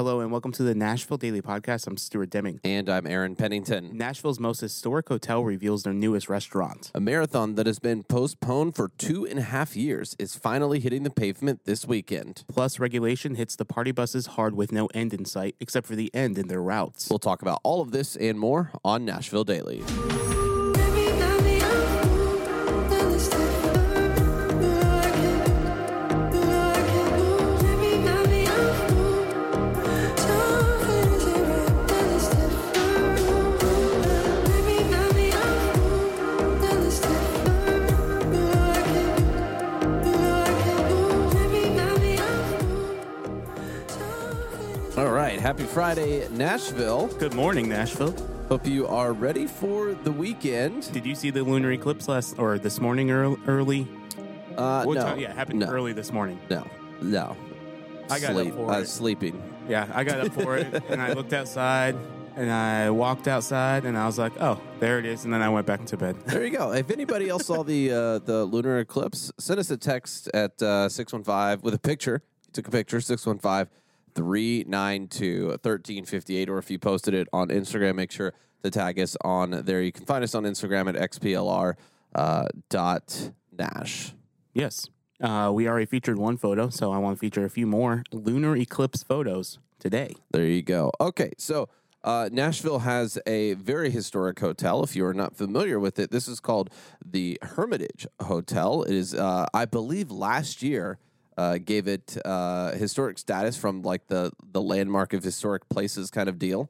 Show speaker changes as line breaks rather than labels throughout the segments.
Hello and welcome to the Nashville Daily Podcast. I'm Stuart Deming.
And I'm Aaron Pennington.
Nashville's most historic hotel reveals their newest restaurant.
A marathon that has been postponed for two and a half years is finally hitting the pavement this weekend.
Plus, regulation hits the party buses hard with no end in sight, except for the end in their routes.
We'll talk about all of this and more on Nashville Daily. Happy Friday, Nashville.
Good morning, Nashville.
Hope you are ready for the weekend.
Did you see the lunar eclipse last or this morning early? early?
Uh,
What
no,
time? Yeah, it happened
no,
early this morning.
No, no.
I got up
Sleep.
for
I
it.
was sleeping.
Yeah, I got up for it and I looked outside and I walked outside and I was like, oh, there it is. And then I went back to bed.
There you go. If anybody else saw the uh, the lunar eclipse, send us a text at uh, 615 with a picture. Took a picture, 615 392 1358. Or if you posted it on Instagram, make sure to tag us on there. You can find us on Instagram at xplr uh, dot nash.
Yes. Uh, we already featured one photo, so I want to feature a few more lunar eclipse photos today.
There you go. Okay, so uh, Nashville has a very historic hotel. If you are not familiar with it, this is called the Hermitage Hotel. It is, uh, I believe, last year uh, gave it uh, historic status from like the the landmark of historic places kind of deal.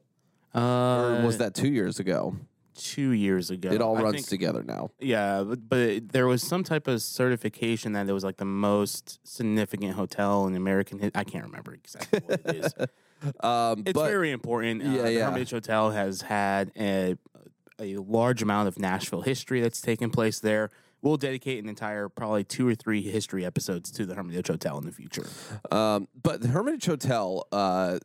Uh,
Or was that two years ago?
two years ago?
It all
I
runs
think-
together now.
Yeah, but, but there was some type of certification that it was like the most significant hotel in American. I can't remember exactly what it is.
Um,
It's
but
very important. Uh,
Yeah,
the
yeah.
Hermitage Hotel has had a, a large amount of Nashville history that's taken place there. We'll dedicate an entire, probably two or three history episodes to the Hermitage Hotel in the future.
Um, but the Hermitage Hotel, uh,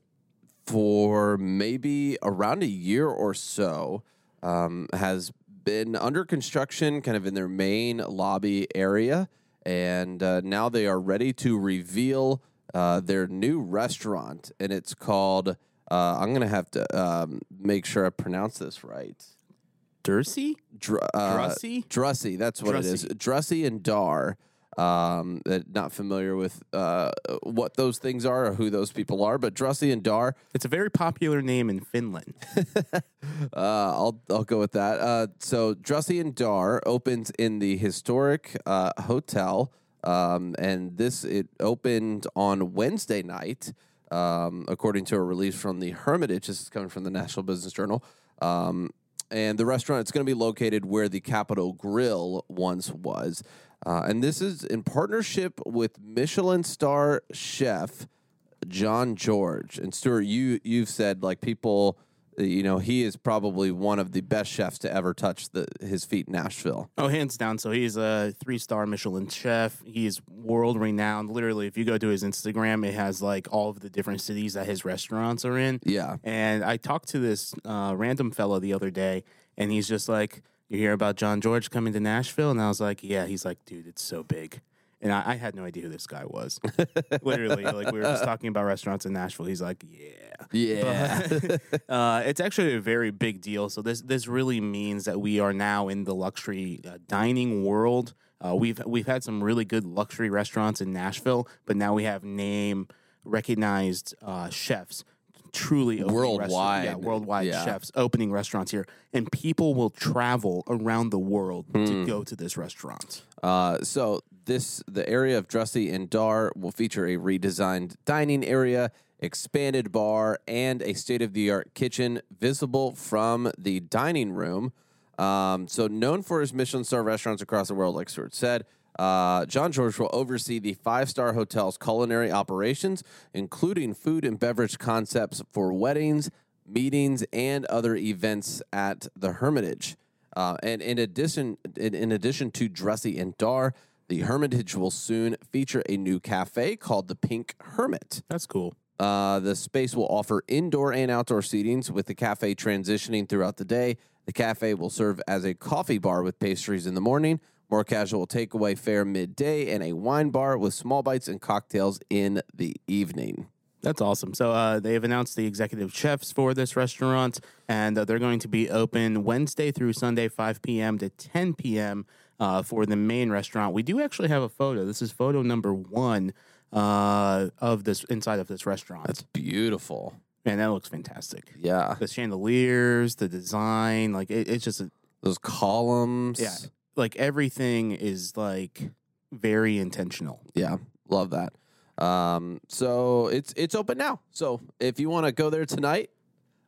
for maybe around a year or so, um, has been under construction kind of in their main lobby area. And uh, now they are ready to reveal uh, their new restaurant. And it's called, uh, I'm to have to um, make sure I pronounce this right.
Dursey?
Dr- uh,
Drusie?
Drusie, that's what it is.
Drusie.
Drusie and Darr. Um, that not familiar with uh, what those things are or who those people are, but Drusie and Darr.
It's a very popular name in Finland.
Uh, I'll I'll go with that. Uh, so Drusie and Darr opens in the historic uh, hotel, um, and this it opened on Wednesday night, um, according to a release from the Hermitage. This is coming from the Nashville Business Journal. Um, and the restaurant it's going to be located where the Capitol Grille once was, uh, and this is in partnership with Michelin star chef Jean-Georges. And Stuart, you you've said like people, you know, he is probably one of the best chefs to ever touch the his feet in Nashville.
Oh, hands down. So he's a three star Michelin chef. He's world renowned. Literally, if you go to his Instagram, it has like all of the different cities that his restaurants are in.
Yeah.
And I talked to this uh, random fellow the other day, and he's just like, You hear about Jean-Georges coming to Nashville? And I was like, Yeah. He's like, Dude, it's so big. And I, I had no idea who this guy was. Literally, like we were just talking about restaurants in Nashville. He's like, Yeah.
Yeah.
uh, it's actually a very big deal. So this this really means that we are now in the luxury uh, dining world. Uh, we've we've had some really good luxury restaurants in Nashville, but now we have name recognized uh, chefs. Truly
Worldwide.
yeah, worldwide
Yeah.
chefs opening restaurants here, and people will travel around the world
Hmm.
to go to this restaurant.
Uh, so this the area of Drusie and Darr will feature a redesigned dining area, expanded bar, and a state of the art kitchen visible from the dining room. Um, so known for his Michelin star restaurants across the world, like Stuart said. Uh, Jean-Georges will oversee the five star hotel's culinary operations, including food and beverage concepts for weddings, meetings, and other events at the Hermitage. Uh, and in addition, in, in addition to Dressy and Dar, the Hermitage will soon feature a new cafe called the Pink Hermit.
That's cool.
Uh, the space will offer indoor and outdoor seatings with the cafe transitioning throughout the day. The cafe will serve as a coffee bar with pastries in the morning, more casual takeaway fare midday, and a wine bar with small bites and cocktails in the evening.
That's awesome. So uh, they have announced the executive chefs for this restaurant, and uh, they're going to be open Wednesday through Sunday, 5 p.m. to 10 p.m. Uh, for the main restaurant. We do actually have a photo. This is photo number one uh, of this inside of this restaurant.
That's beautiful.
Man, that looks fantastic.
Yeah.
The chandeliers, the design, like it, it's just a,
Those columns.
Yeah. Like everything is like very intentional.
Yeah, love that. Um, so it's it's open now. So if you want to go there tonight,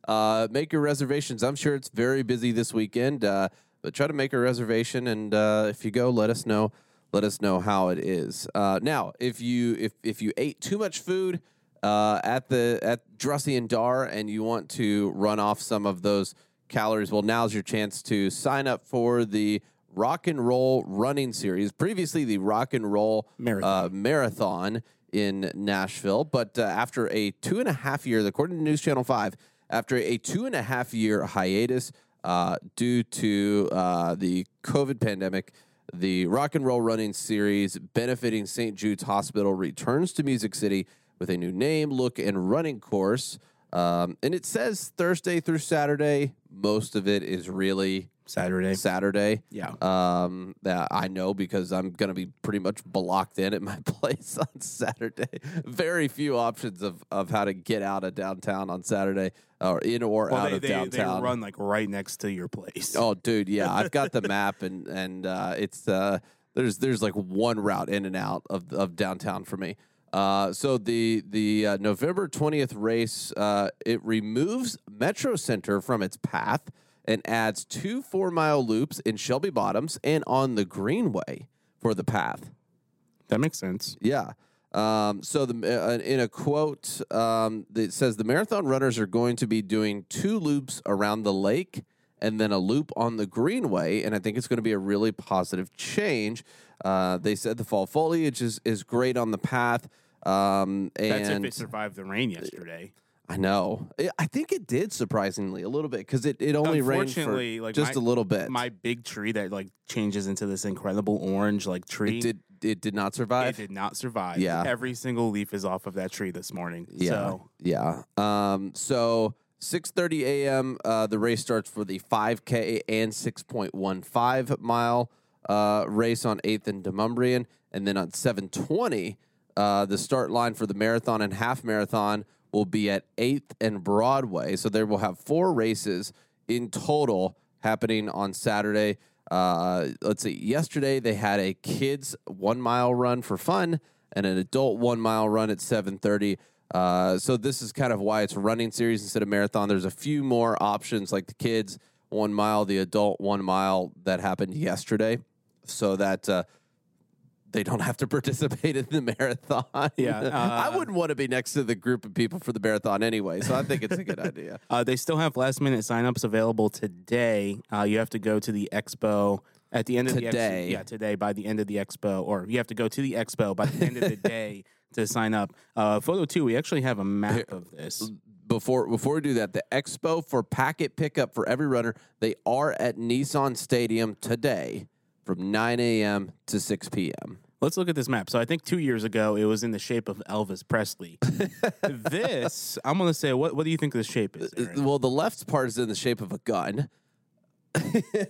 uh, make your reservations. I'm sure it's very busy this weekend, uh, but try to make a reservation. And uh, if you go, let us know. Let us know how it is. Uh, now, if you if if you ate too much food uh, at the at Drusie and Darr and you want to run off some of those calories, well, now's your chance to sign up for the Rock and Roll Running Series. Previously, the Rock and Roll
Marathon.
uh, marathon in Nashville. But uh, after a two and a half year, according to News Channel 5, after a two and a half year hiatus uh, due to uh, the COVID pandemic, the Rock and Roll Running Series benefiting St. Jude's Hospital returns to Music City with a new name, look, and running course. Um, and it says Thursday through Saturday. Most of it is really
Saturday.
Saturday.
Yeah.
Um, that I know because I'm going to be pretty much blocked in at my place on Saturday. Very few options of, of how to get out of downtown on Saturday or in or
Well,
out
they,
of
they,
downtown.
they run like right next to your place.
Oh, dude, yeah, I've got the map, and and uh, it's uh, there's there's like one route in and out of of downtown for me. Uh, so the the uh, November twentieth race uh, it removes Metro Center from its path and adds two four mile loops in Shelby Bottoms and on the Greenway for the path.
That makes sense.
Yeah. Um, so the uh, in a quote, um, it says the marathon runners are going to be doing two loops around the lake and then a loop on the greenway, and I think it's going to be a really positive change. Uh, they said the fall foliage is is great on the path, um,
That's if
and
it survived the rain yesterday.
I know. I- think it did surprisingly a little bit because it, it only rained for
Unfortunately, like,
just
my-
a little bit.
My big tree that like changes into this incredible orange like tree.
it did it did not survive.
it did not survive.
Yeah.
Every single leaf is off of that tree this morning.
Yeah,
So
yeah. Um, so 6:30 a.m. Uh, the race starts for the 5K and 6.15 mile uh, race on 8th and Demonbreun, and then on 7:20, uh, the start line for the marathon and half marathon will be at 8th and Broadway. So there will have four races in total happening on Saturday. Uh, let's see. Yesterday they had a kids one mile run for fun and an adult one mile run at 7:30. Uh, so this is kind of why it's a running series instead of marathon. There's a few more options like the kids one mile, the adult one mile that happened yesterday, so that uh, they don't have to participate in the marathon.
Yeah,
I
uh,
wouldn't want to be next to the group of people for the marathon anyway. So I think it's a good idea.
uh, they still have last minute signups available today. Uh, you have to go to the expo at the end of the
Today.
expo. Yeah, today by the end of the expo, or you have to go to the expo by the end of the day to sign up. Uh, photo two, we actually have a map of this.
before before we do that, the expo for packet pickup for every runner, they are at Nissan Stadium today from 9 a.m. to 6 p.m.
Let's look at this map. So I think two years ago it was in the shape of Elvis Presley. this, I'm gonna say, what what do you think this shape is? Aaron?
Well, the left part is in the shape of a gun.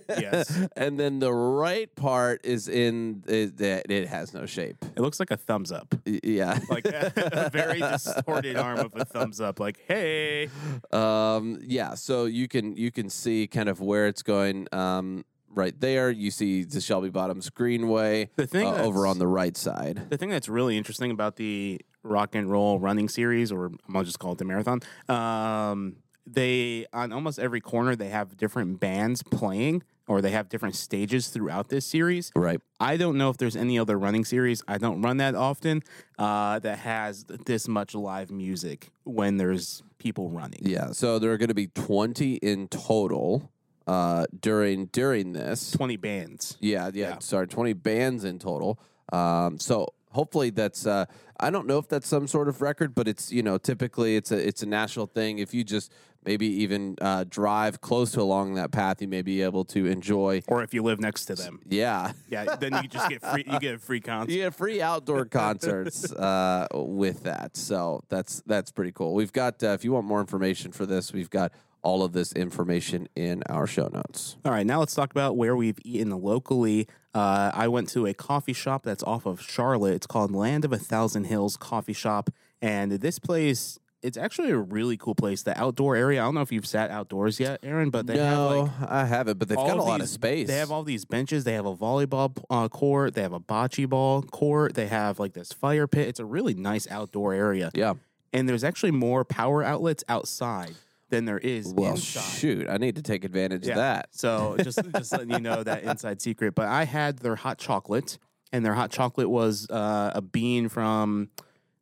Yes.
and then the right part is in it, it has no shape.
It looks like a thumbs up,
Yeah.
like a, a very distorted arm of a thumbs up. Like, hey,
Um, yeah, so you can you can see kind of where it's going. Um, right there, you see the Shelby Bottoms Greenway
The thing
uh, over on the right side.
the thing that's really interesting about the rock and roll running series, or I'll just call it the marathon. Um, they on almost every corner they have different bands playing, or they have different stages throughout this series.
Right.
I don't know if there's any other running series. I don't run that often uh, that has this much live music when there's people running.
Yeah. So there are going to be twenty in total uh, during during this.
Twenty bands.
Yeah, yeah,
Yeah.
Sorry, twenty bands in total. Um, so hopefully that's. Uh, I don't know if that's some sort of record, but it's you know typically it's a it's a national thing. If you just maybe even uh, drive close to along that path, you may be able to enjoy.
Or if you live next to them,
Yeah,
yeah, then you just get free. You get a free concert.
you get free outdoor concerts uh, with that. So that's that's pretty cool. We've got uh, if you want more information for this, we've got all of this information in our show notes.
All right, now let's talk about where we've eaten locally. Uh, I went to a coffee shop that's off of Charlotte. It's called Land of a Thousand Hills Coffee Shop, and this place. It's actually a really cool place. The outdoor area. I don't know if you've sat outdoors yet, Aaron, but they have
no,
like
I haven't, but they've got a
of
lot of space.
They have all these benches. They have a volleyball uh, court. They have a bocce ball court. They have like this fire pit. It's a really nice outdoor area.
yeah.
And there's actually more power outlets outside than there is
Well,
inside.
shoot, I need to take advantage
Yeah.
of that.
So just just letting you know that inside secret. But I had their hot chocolate, and their hot chocolate was uh, a bean from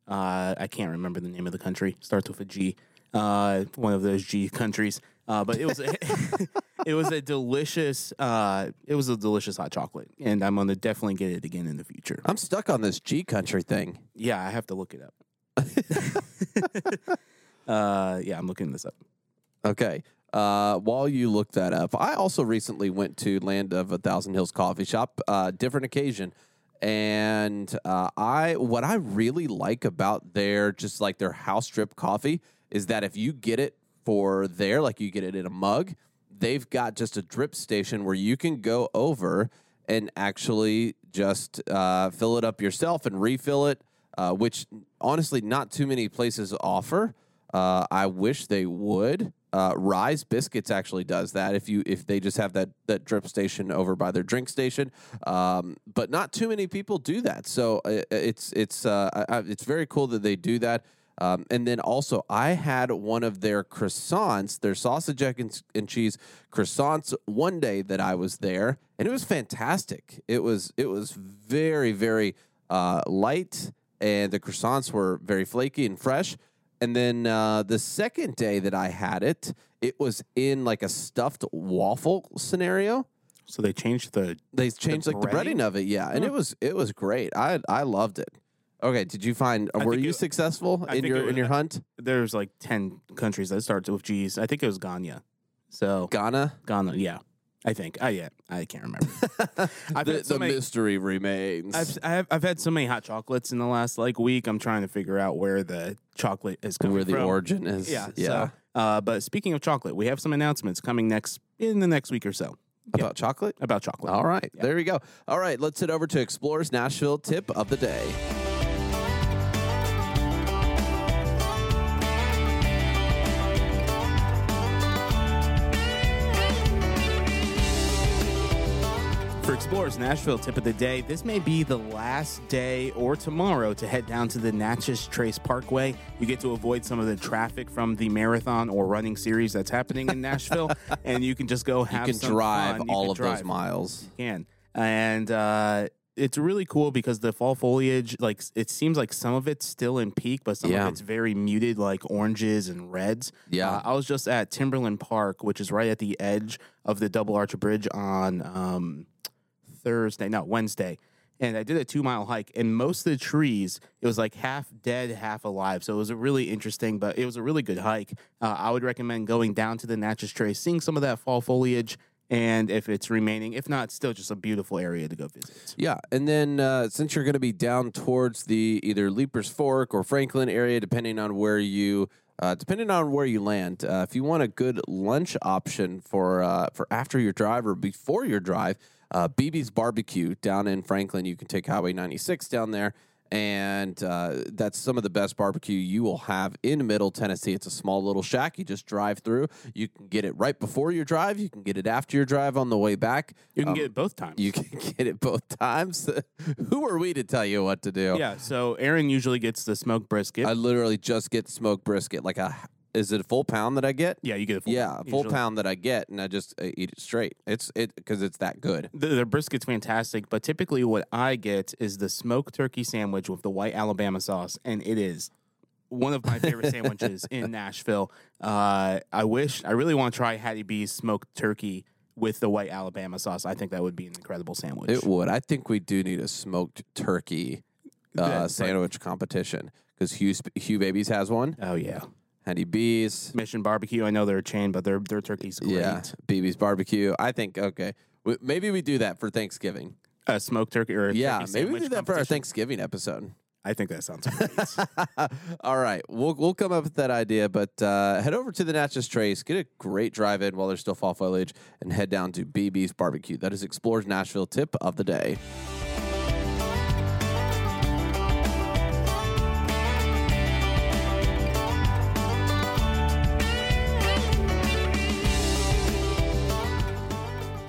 uh, I can't remember the name of the country. Starts with a G. Uh, one of those G countries. Uh, but it was a, it was a delicious uh, it was a delicious hot chocolate, and I'm gonna definitely get it again in the future.
I'm stuck on this G country thing.
Yeah, I have to look it up. uh, yeah, I'm looking this up.
Okay. Uh, while you look that up, I also recently went to Land of a Thousand Hills Coffee Shop, uh, different occasion, and uh, I what I really like about their just like their house drip coffee is that if you get it for there, like you get it in a mug, they've got just a drip station where you can go over and actually just uh, fill it up yourself and refill it, uh, which honestly not too many places offer. Uh, I wish they would. Uh, Rise Biscuits actually does that. If you if they just have that that drip station over by their drink station, um, but not too many people do that. So uh, it's it's uh, it's very cool that they do that. Um, and then also, I had one of their croissants, their sausage, egg, and, and cheese croissants, one day that I was there, and it was fantastic. It was it was very very uh, light, and the croissants were very flaky and fresh. And then uh, the second day that I had it, it was in like a stuffed waffle scenario.
So they changed the
They changed like the
breading?
of it, yeah, and it was it was great. I I loved it. Okay, did you find?
I
were you
it-
successful
I
in your
was-
in your hunt?
there's like 10 countries that start with G's. I think it was Ghana. So
Ghana.
Ghana, yeah. I think. Oh yeah, I can't remember. I've
the
so
the
many-
mystery remains.
I've, I've I've had so many hot chocolates in the last like week. I'm trying to figure out where the chocolate is coming
where the
from.
origin is.
Yeah,
yeah.
So, uh, but speaking of chocolate, we have some announcements coming next in the next week or so yeah.
About chocolate.
about chocolate.
All right,
Yeah.
there we go. All right, let's head over to Explorers Nashville tip of the day.
Explorers Nashville tip of the day, this may be the last day or tomorrow to head down to the Natchez Trace Parkway. You get to avoid some of the traffic from the marathon or running series that's happening in Nashville, and you can just go
You
have
can
some
drive
fun. You can drive
all
can
of
drive.
those miles.
can and uh it's really cool because the fall foliage like it seems like some of it's still in peak but some
Yeah.
of it's very muted like oranges and reds
Yeah.
Uh, i was just at timberland park which is right at the edge of the double arch bridge on um thursday no wednesday and i did a two mile hike and most of the trees it was like half dead half alive so it was a really interesting but it was a really good hike uh, i would recommend going down to the natchez trace seeing some of that fall foliage and if it's remaining, if not, still just a beautiful area to go visit.
Yeah, and then uh, since you're going to be down towards the either Leipers Fork or Franklin area, depending on where you, uh, depending on where you land, uh, if you want a good lunch option for uh, for after your drive or before your drive, uh, BB's Barbecue down in Franklin, you can take Highway 96 down there. And uh, that's some of the best barbecue you will have in Middle Tennessee. It's a small little shack. You just drive through. You can get it right before your drive. You can get it after your drive on the way back.
You can
Um,
get it both times.
you can get it both times. Who are we to tell you what to do?
yeah. So Aaron usually gets the smoked brisket.
I literally just get smoked brisket. Like a, is it a full pound that I get?
yeah, you get a full
yeah, a full
usually.
pound that I get, and I just uh, eat it straight. It's it because it's that good.
The, the brisket's fantastic, but typically what I get is the smoked turkey sandwich with the white Alabama sauce, and it is one of my favorite sandwiches in Nashville. Uh, I wish I really want to try Hattie B's smoked turkey with the white Alabama sauce. I think that would be an incredible sandwich.
It would. I think we do need a smoked turkey uh,
right.
sandwich competition because Hugh, Hugh-Baby's has one.
Oh yeah,
Henny B's.
Mission Barbecue. I know they're a chain, but their their turkey's great.
Yeah, BB's barbecue. I think okay. W- Maybe we do that for Thanksgiving.
Uh, smoked turkey or a
Yeah, maybe we do that for our. Thanksgiving episode.
I think that sounds great.
All right, we'll we'll come up with that idea, but uh, head over to the Natchez Trace, get a great drive in while there's still fall foliage, and head down to BB's Barbecue. That is Explorers Nashville tip of the day.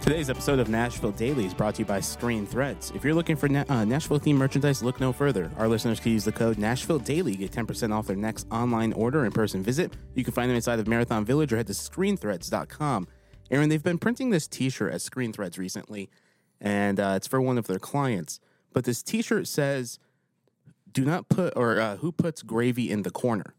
Today's episode of Nashville Daily is brought to you by Screen Threads. If you're looking for na- uh, Nashville themed merchandise, look no further. Our listeners can use the code Nashville Daily, get 10% off their next online order in person visit. You can find them inside of Marathon Village or head to screenthreads.com. Aaron, they've been printing this t shirt at Screen Threads recently, and uh, it's for one of their clients. But this t shirt says, do not put, or uh, who puts gravy in the corner?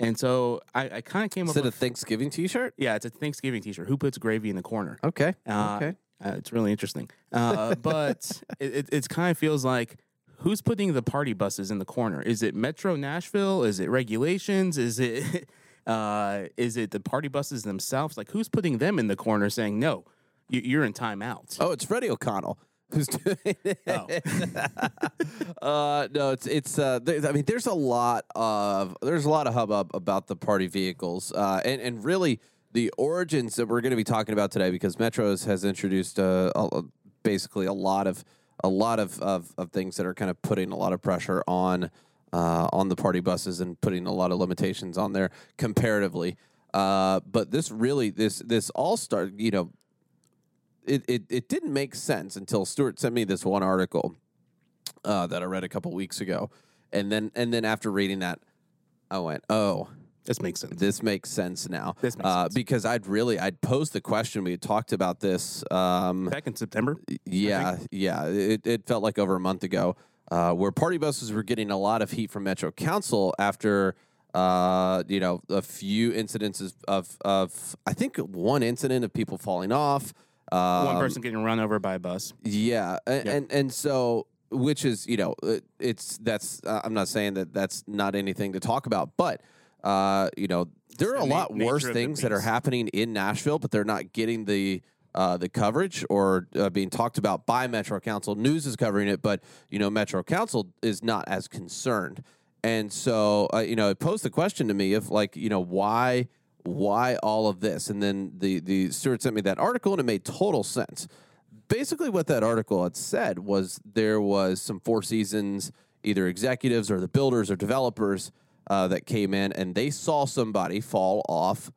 And so I, I kind of came
Is
up
it a Thanksgiving T-shirt?
yeah, it's a Thanksgiving t shirt. Who puts gravy in the corner?
Okay.
Uh,
okay.
uh, it's really interesting. Uh, but it, it it's kind of feels like who's putting the party buses in the corner? Is it Metro Nashville? Is it regulations? Is it uh, is it the party buses themselves? Like who's putting them in the corner saying no, you, you're in timeout?
Oh, it's Freddie O'Connell who's doing it.
Oh.
uh, no, it's it's. Uh, there, I mean, there's a lot of there's a lot of hubbub about the party vehicles, uh, and and really the origins that we're going to be talking about today, because Metros has introduced uh, a, basically a lot of a lot of, of of things that are kind of putting a lot of pressure on uh, on the party buses and putting a lot of limitations on there comparatively. Uh, but this really this this all start you know it, it, it didn't make sense until Stuart sent me this one article uh, that I read a couple weeks ago, and then and then after reading that, I went, "Oh,
This makes sense.
this makes sense now."
This makes
uh,
sense.
because I'd really I'd posed the question. We had talked about this. Um,
Back in September,
yeah, yeah. It, it felt like over a month ago, uh, where party buses were getting a lot of heat from Metro Council after, uh, you know, a few incidences of of I think one incident of people falling off. Um,
one person getting run over by a bus.
yeah, a-
Yeah.
and and so which is you know it- it's that's uh, I'm not saying that that's not anything to talk about, but uh, you know there are a lot
nature
worse things that are happening in Nashville, but they're not getting the uh, the coverage or uh, being talked about by Metro Council. News is covering it, but you know Metro Council is not as concerned. And so uh, you know it posed the question to me of like you know why why all of this, and then the the Stuart sent me that article and it made total sense. Basically what that article had said was there was some four seasons either executives or the builders or developers uh, that came in and they saw somebody fall off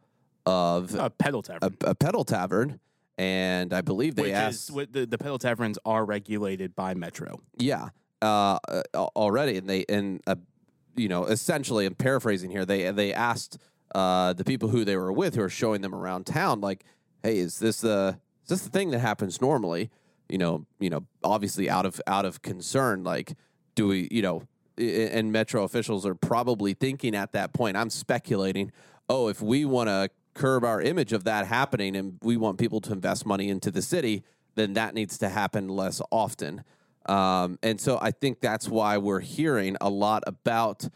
of
A pedal tavern.
a, a pedal tavern. And i believe they
which
asked
is what the, the pedal taverns are regulated by Metro.
yeah. Uh, uh, already. And they and uh, you know essentially i'm paraphrasing here they they asked uh, the people who they were with who are showing them around town like hey is this the is this the thing that happens normally? You know you know obviously out of out of concern like do we you know and metro officials are probably thinking at that point i'm speculating oh if we want to curb our image of that happening and we want people to invest money into the city then that needs to happen less often. Um, and so I think that's why we're hearing a lot about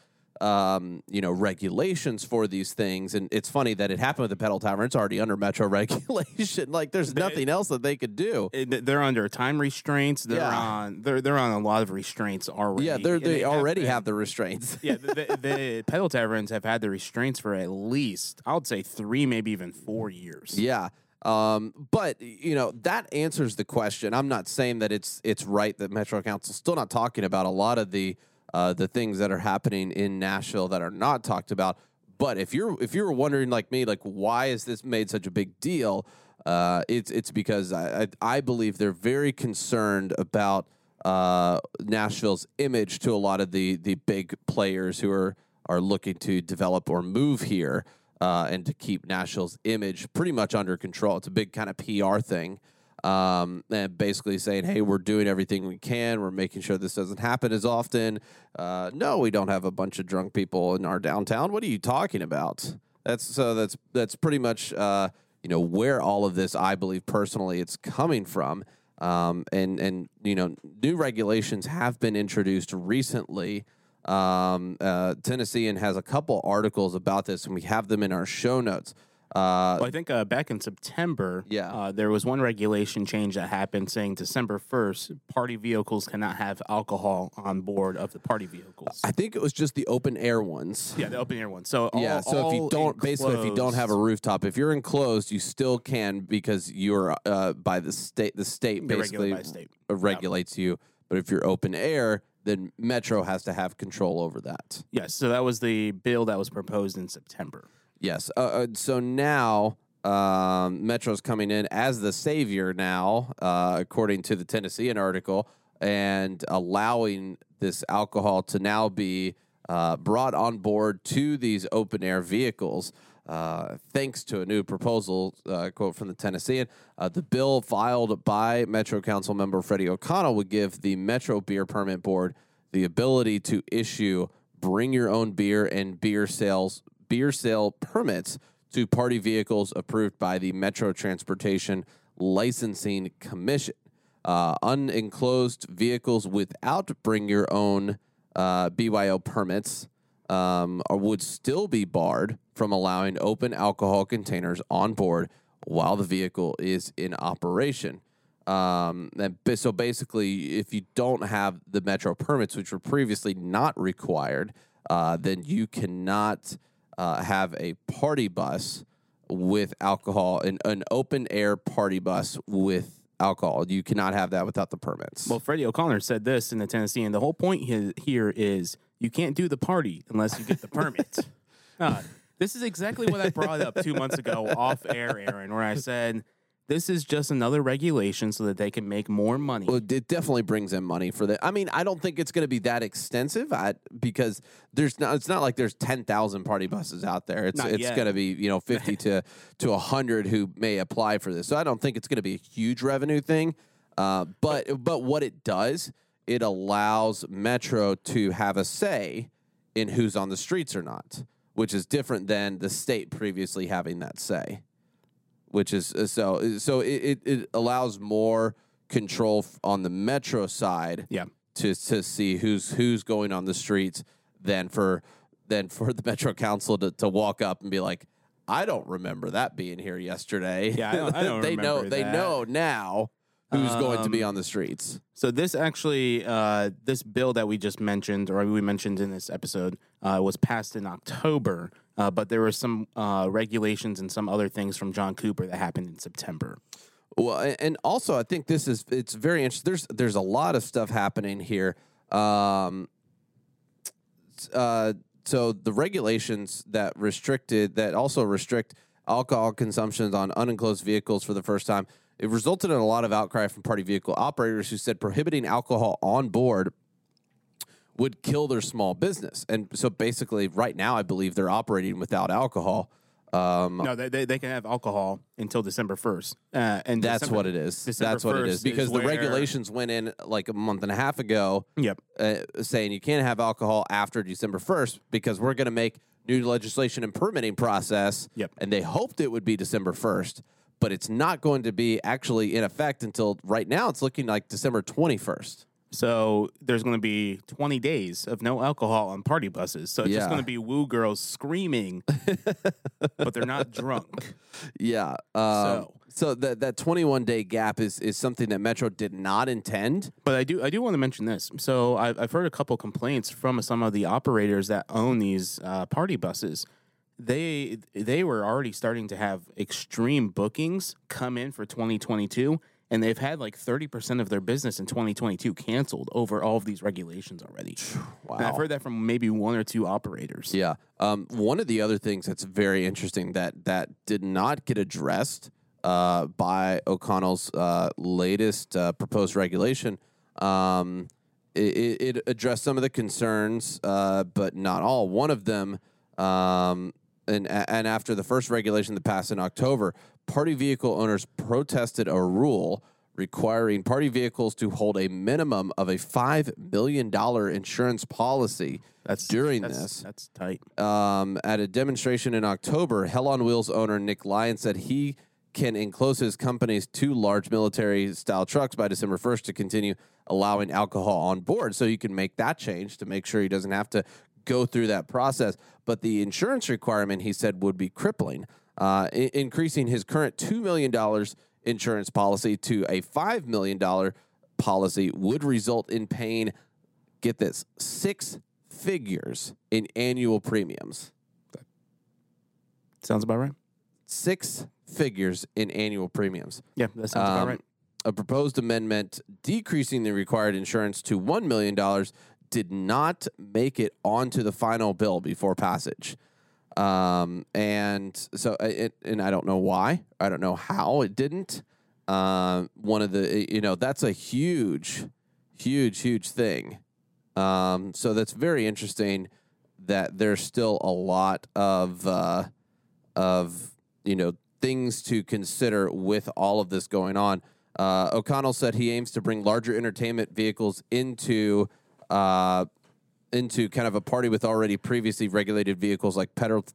um, you know regulations for these things. And it's funny that it happened with the pedal tavern. It's already under metro regulation. like there's nothing else that they could do.
It- they're under time restraints. They're
Yeah.
on. They're they're on a lot of restraints already.
Yeah, they're,
and
they already
been-
have the restraints.
yeah, the, the, the pedal taverns have had the restraints for at least I would say three, maybe even four years.
Yeah. Um, but you know that answers the question. I'm not saying that it's it's right that Metro Council's still not talking about a lot of the uh, the things that are happening in Nashville that are not talked about. But if you're if you're wondering like me, like why is this made such a big deal? Uh, it's it's because I, I I believe they're very concerned about uh, Nashville's image to a lot of the the big players who are are looking to develop or move here uh, and to keep Nashville's image pretty much under control. It's a big kind of PR thing. Um, and basically saying, hey, we're doing everything we can. We're making sure this doesn't happen as often. Uh, no, we don't have a bunch of drunk people in our downtown. What are you talking about? That's so that's that's pretty much uh, you know where all of this, I believe personally, it's coming from. Um, and and you know new regulations have been introduced recently. Um, uh, Tennessean has a couple articles about this, and we have them in our show notes. Uh,
Well, I think uh, back in September,
Yeah.
uh, there was one regulation change that happened saying December 1st, party vehicles cannot have alcohol on board of the party vehicles.
I think it was just the open air ones.
yeah, the open air ones. So all,
yeah. So if you don't, basically, if you don't have a rooftop, if you're enclosed, you still can because you're uh, by the state. The state basically
state.
uh, regulates you. But if you're open air, then Metro has to have control over that.
Yes, so that was the bill that was proposed in September.
Yes. Uh, uh, so now um, Metro's coming in as the savior now, uh, according to the Tennessean article, and allowing this alcohol to now be uh, brought on board to these open air vehicles. Uh, thanks to a new proposal, uh, quote from the Tennessean, the bill filed by Metro Council member Freddie O'Connell would give the Metro Beer Permit Board the ability to issue bring your own beer and beer sales beer sale permits to party vehicles approved by the Metro Transportation Licensing Commission. Uh, unenclosed vehicles without bring your own uh, BYO permits um, would still be barred from allowing open alcohol containers on board while the vehicle is in operation. Um, and so basically, if you don't have the metro permits, which were previously not required, uh, then you cannot uh, have a party bus with alcohol, an, an open air party bus with alcohol. You cannot have that without the permits.
Well, Freddie O'Connor said this in the Tennessee, and the whole point he- here is you can't do the party unless you get the permit. Uh, this is exactly what I brought up two months ago off air, Aaron, where I said this is just another regulation so that they can make more money.
Well, it definitely brings in money for that. I mean, I don't think it's going to be that extensive I, because there's not. It's not like there's ten thousand party buses out there. It's
Not
it's going to be you know fifty to to hundred who may apply for this. So I don't think it's going to be a huge revenue thing. Uh, but but what it does, it allows Metro to have a say in who's on the streets or not, which is different than the state previously having that say which is uh, so so it, it, allows more control on the metro side
yeah.
to to see who's who's going on the streets than for than for the metro council to, to walk up and be like I don't remember that being here yesterday.
Yeah, I don't- I don't
they know
remember
they know now who's going to be
Um,
on the streets.
So this actually, uh, this bill that we just mentioned, or we mentioned in this episode, uh, was passed in October. Uh, but there were some uh, regulations and some other things from John Cooper that happened in September.
Well, and also I think this is it's very interesting. There's there's a lot of stuff happening here. Um, uh, so the regulations that restricted that also restrict alcohol consumptions on unenclosed vehicles for the first time. It resulted in a lot of outcry from party vehicle operators who said prohibiting alcohol on board would kill their small business. And so basically, right now, I believe they're operating without alcohol. Um,
No, they, they, they can have alcohol until December 1st. Uh, and
That's
December-
what it is.
December
That's what it
1st
is
is
because the
where-
regulations went in like a month and a half ago,
Yep.
uh, saying you can't have alcohol after December first because we're going to make new legislation and permitting process.
Yep.
And they hoped it would be December first, but it's not going to be actually in effect until right now. It's looking like December twenty first.
So there's going to be 20 days of no alcohol on party buses. So it's
Yeah.
just going to be woo girls screaming, but they're not drunk.
Yeah. Um,
So-
so that that twenty one day gap is is something that Metro did not intend.
But I do I do want to mention this. So I've, I've heard a couple complaints from some of the operators that own these uh, party buses. They they were already starting to have extreme bookings come in for 2022, and they've had like 30% of their business in 2022 canceled over all of these regulations already.
Wow.
And I've heard that from maybe one or two operators.
Yeah. Um, one of the other things that's very interesting that that did not get addressed uh, by O'Connell's uh, latest uh, proposed regulation. Um, it, it addressed some of the concerns, uh, but not all. One of them, um, and and after the first regulation that passed in October, party vehicle owners protested a rule requiring party vehicles to hold a minimum of a five million dollar insurance policy
That's
during
that's,
this
That's tight.
um, at a demonstration in October, Hell on Wheels owner Nick Lyon said he can enclose his company's two large military style trucks by December 1st to continue allowing alcohol on board. So you can make that change to make sure he doesn't have to go through that process. But the insurance requirement, he said, would be crippling, uh, I- increasing his current $2 million insurance policy to a $5 million policy would result in paying, get this, six figures in annual premiums.
Sounds about right.
Six figures in annual premiums.
Yeah, that sounds about
Um,
right.
A proposed amendment decreasing the required insurance to $1 million did not make it onto the final bill before passage. Um, and so, uh, it, and I don't know why. I don't know how it didn't. Um, one of the, you know, that's a huge, huge, huge thing. Um, so that's very interesting that there's still a lot of, uh, of you know things to consider with all of this going on. Uh, O'Connell said he aims to bring larger entertainment vehicles into uh, into kind of a party with already previously regulated vehicles like pedal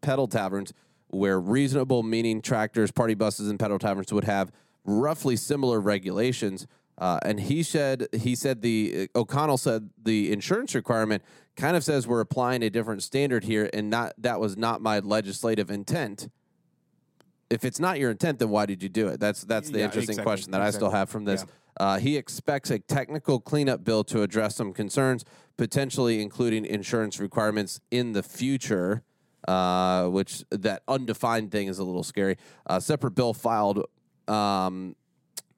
pedal taverns, where reasonable meaning tractors, party buses, and pedal taverns would have roughly similar regulations. Uh, and he said he said the O'Connell said the insurance requirement kind of says we're applying a different standard here, and not that was not my legislative intent. If it's not your intent, then why did you do it? That's that's the
Yeah,
interesting
exactly,
question that I still have from this. Uh, he expects a technical cleanup bill to address some concerns, potentially including insurance requirements in the future. Uh, which that undefined thing is a little scary. A separate bill filed um,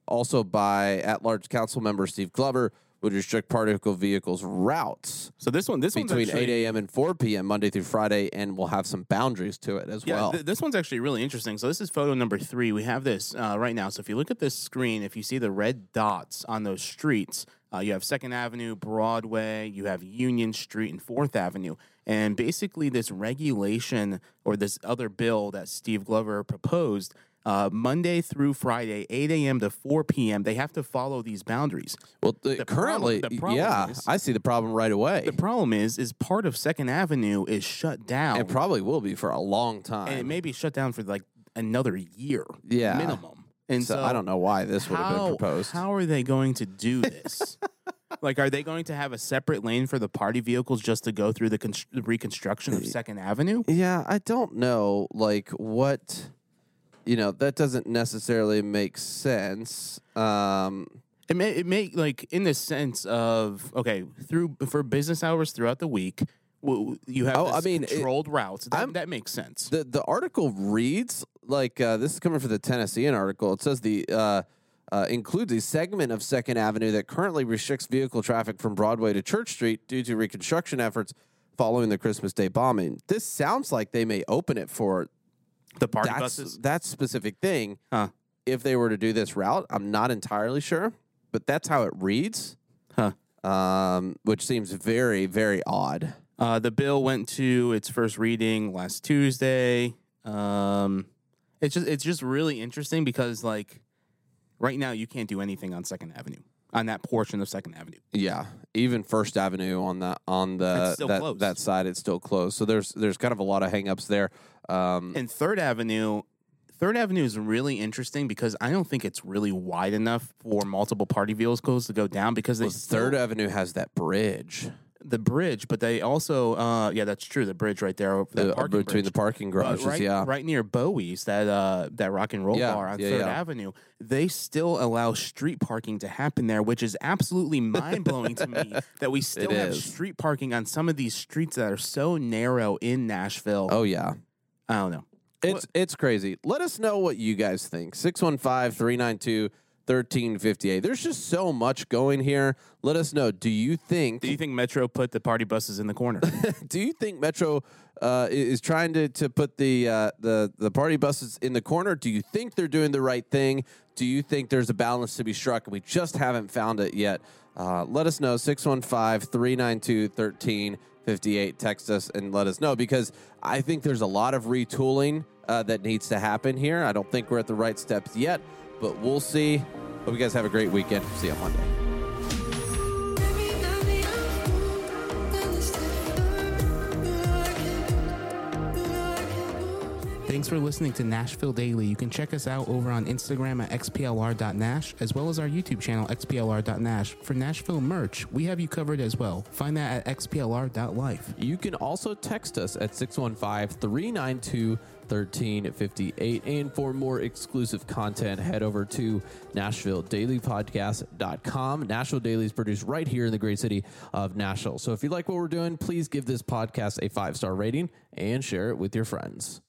also by at-large council member Steve Glover would restrict particle vehicles routes
So this one, this
between
actually,
8 a.m. and 4 p.m. Monday through Friday, and we'll have some boundaries to it as
Yeah,
well.
th- this one's actually really interesting. So this is photo number three. We have this uh, right now. So if you look at this screen, if you see the red dots on those streets, uh, you have Second Avenue, Broadway, you have Union Street, and Fourth Avenue. And basically, this regulation or this other bill that Steve Glover proposed. Uh, Monday through Friday, 8 a.m. to 4 p.m., they have to follow these boundaries.
well, the,
the
currently,
problem- the problem
yeah,
is-
I see the problem right away.
The problem is, is part of Second Avenue is shut down.
it probably will be for a long time.
and it may be shut down for like another year
Yeah.
minimum. And
so,
so,
I don't know why this would have been proposed.
How are they going to do this? like, are they going to have a separate lane for the party vehicles just to go through the, const- the reconstruction of Second Avenue?
Yeah, I don't know, like what, you know, that doesn't necessarily make sense. Um,
It may, it may like in the sense of okay through for business hours throughout the week. w- You have
Oh,
this
I mean, it-
controlled routes. That, that makes sense.
the the article reads like uh, this is coming from the Tennessean article. It says the uh, uh, includes a segment of Second Avenue that currently restricts vehicle traffic from Broadway to Church Street due to reconstruction efforts following the Christmas Day bombing. This sounds like they may open it for
the party
that's,
buses.
that specific thing.
Huh.
If they were to do this route, I'm not entirely sure, but that's how it reads.
Huh.
Um, which seems very, very odd.
Uh, the bill went to its first reading last Tuesday. Um, it's just it's just really interesting because like right now you can't do anything on Second Avenue on that portion of Second Avenue.
Yeah, even First Avenue on that on the that, that side, it's still closed. So there's there's kind of a lot of hangups there. Um,
And Third Avenue, Third Avenue is really interesting because I don't think it's really wide enough for multiple party vehicles to go down because they
well,
still,
Third Avenue has that bridge
the bridge, but they also uh yeah that's true the bridge right there over that
uh, between the parking garages.
right,
yeah,
right near Bowie's, that uh, that rock and roll
Yeah,
bar on
yeah,
Third
yeah.
Avenue, they still allow street parking to happen there, which is absolutely mind blowing to me that we still have
is.
street parking on some of these streets that are so narrow in Nashville.
oh yeah.
I don't know.
It's it's crazy. Let us know what you guys think. 615-392-1358. There's just so much going here. Let us know. Do you think
Do you think Metro put the party buses in the corner?
do you think Metro uh, is trying to, to put the uh, the the party buses in the corner? Do you think they're doing the right thing? Do you think there's a balance to be struck and we just haven't found it yet? Uh, let us know 615-392-1358. Text us and let us know because I think there's a lot of retooling uh, that needs to happen here. I don't think we're at the right steps yet, but we'll see. Hope you guys have a great weekend. See you on Monday.
Thanks for listening to Nashville Daily. You can check us out over on Instagram at xplr.nash as well as our YouTube channel xplr.nash. For Nashville merch, we have you covered as well. Find that at xplr.life.
You can also text us at 615 392 1358. And for more exclusive content, head over to NashvilleDailyPodcast.com. Nashville Daily is produced right here in the great city of Nashville. So if you like what we're doing, please give this podcast a five star rating and share it with your friends.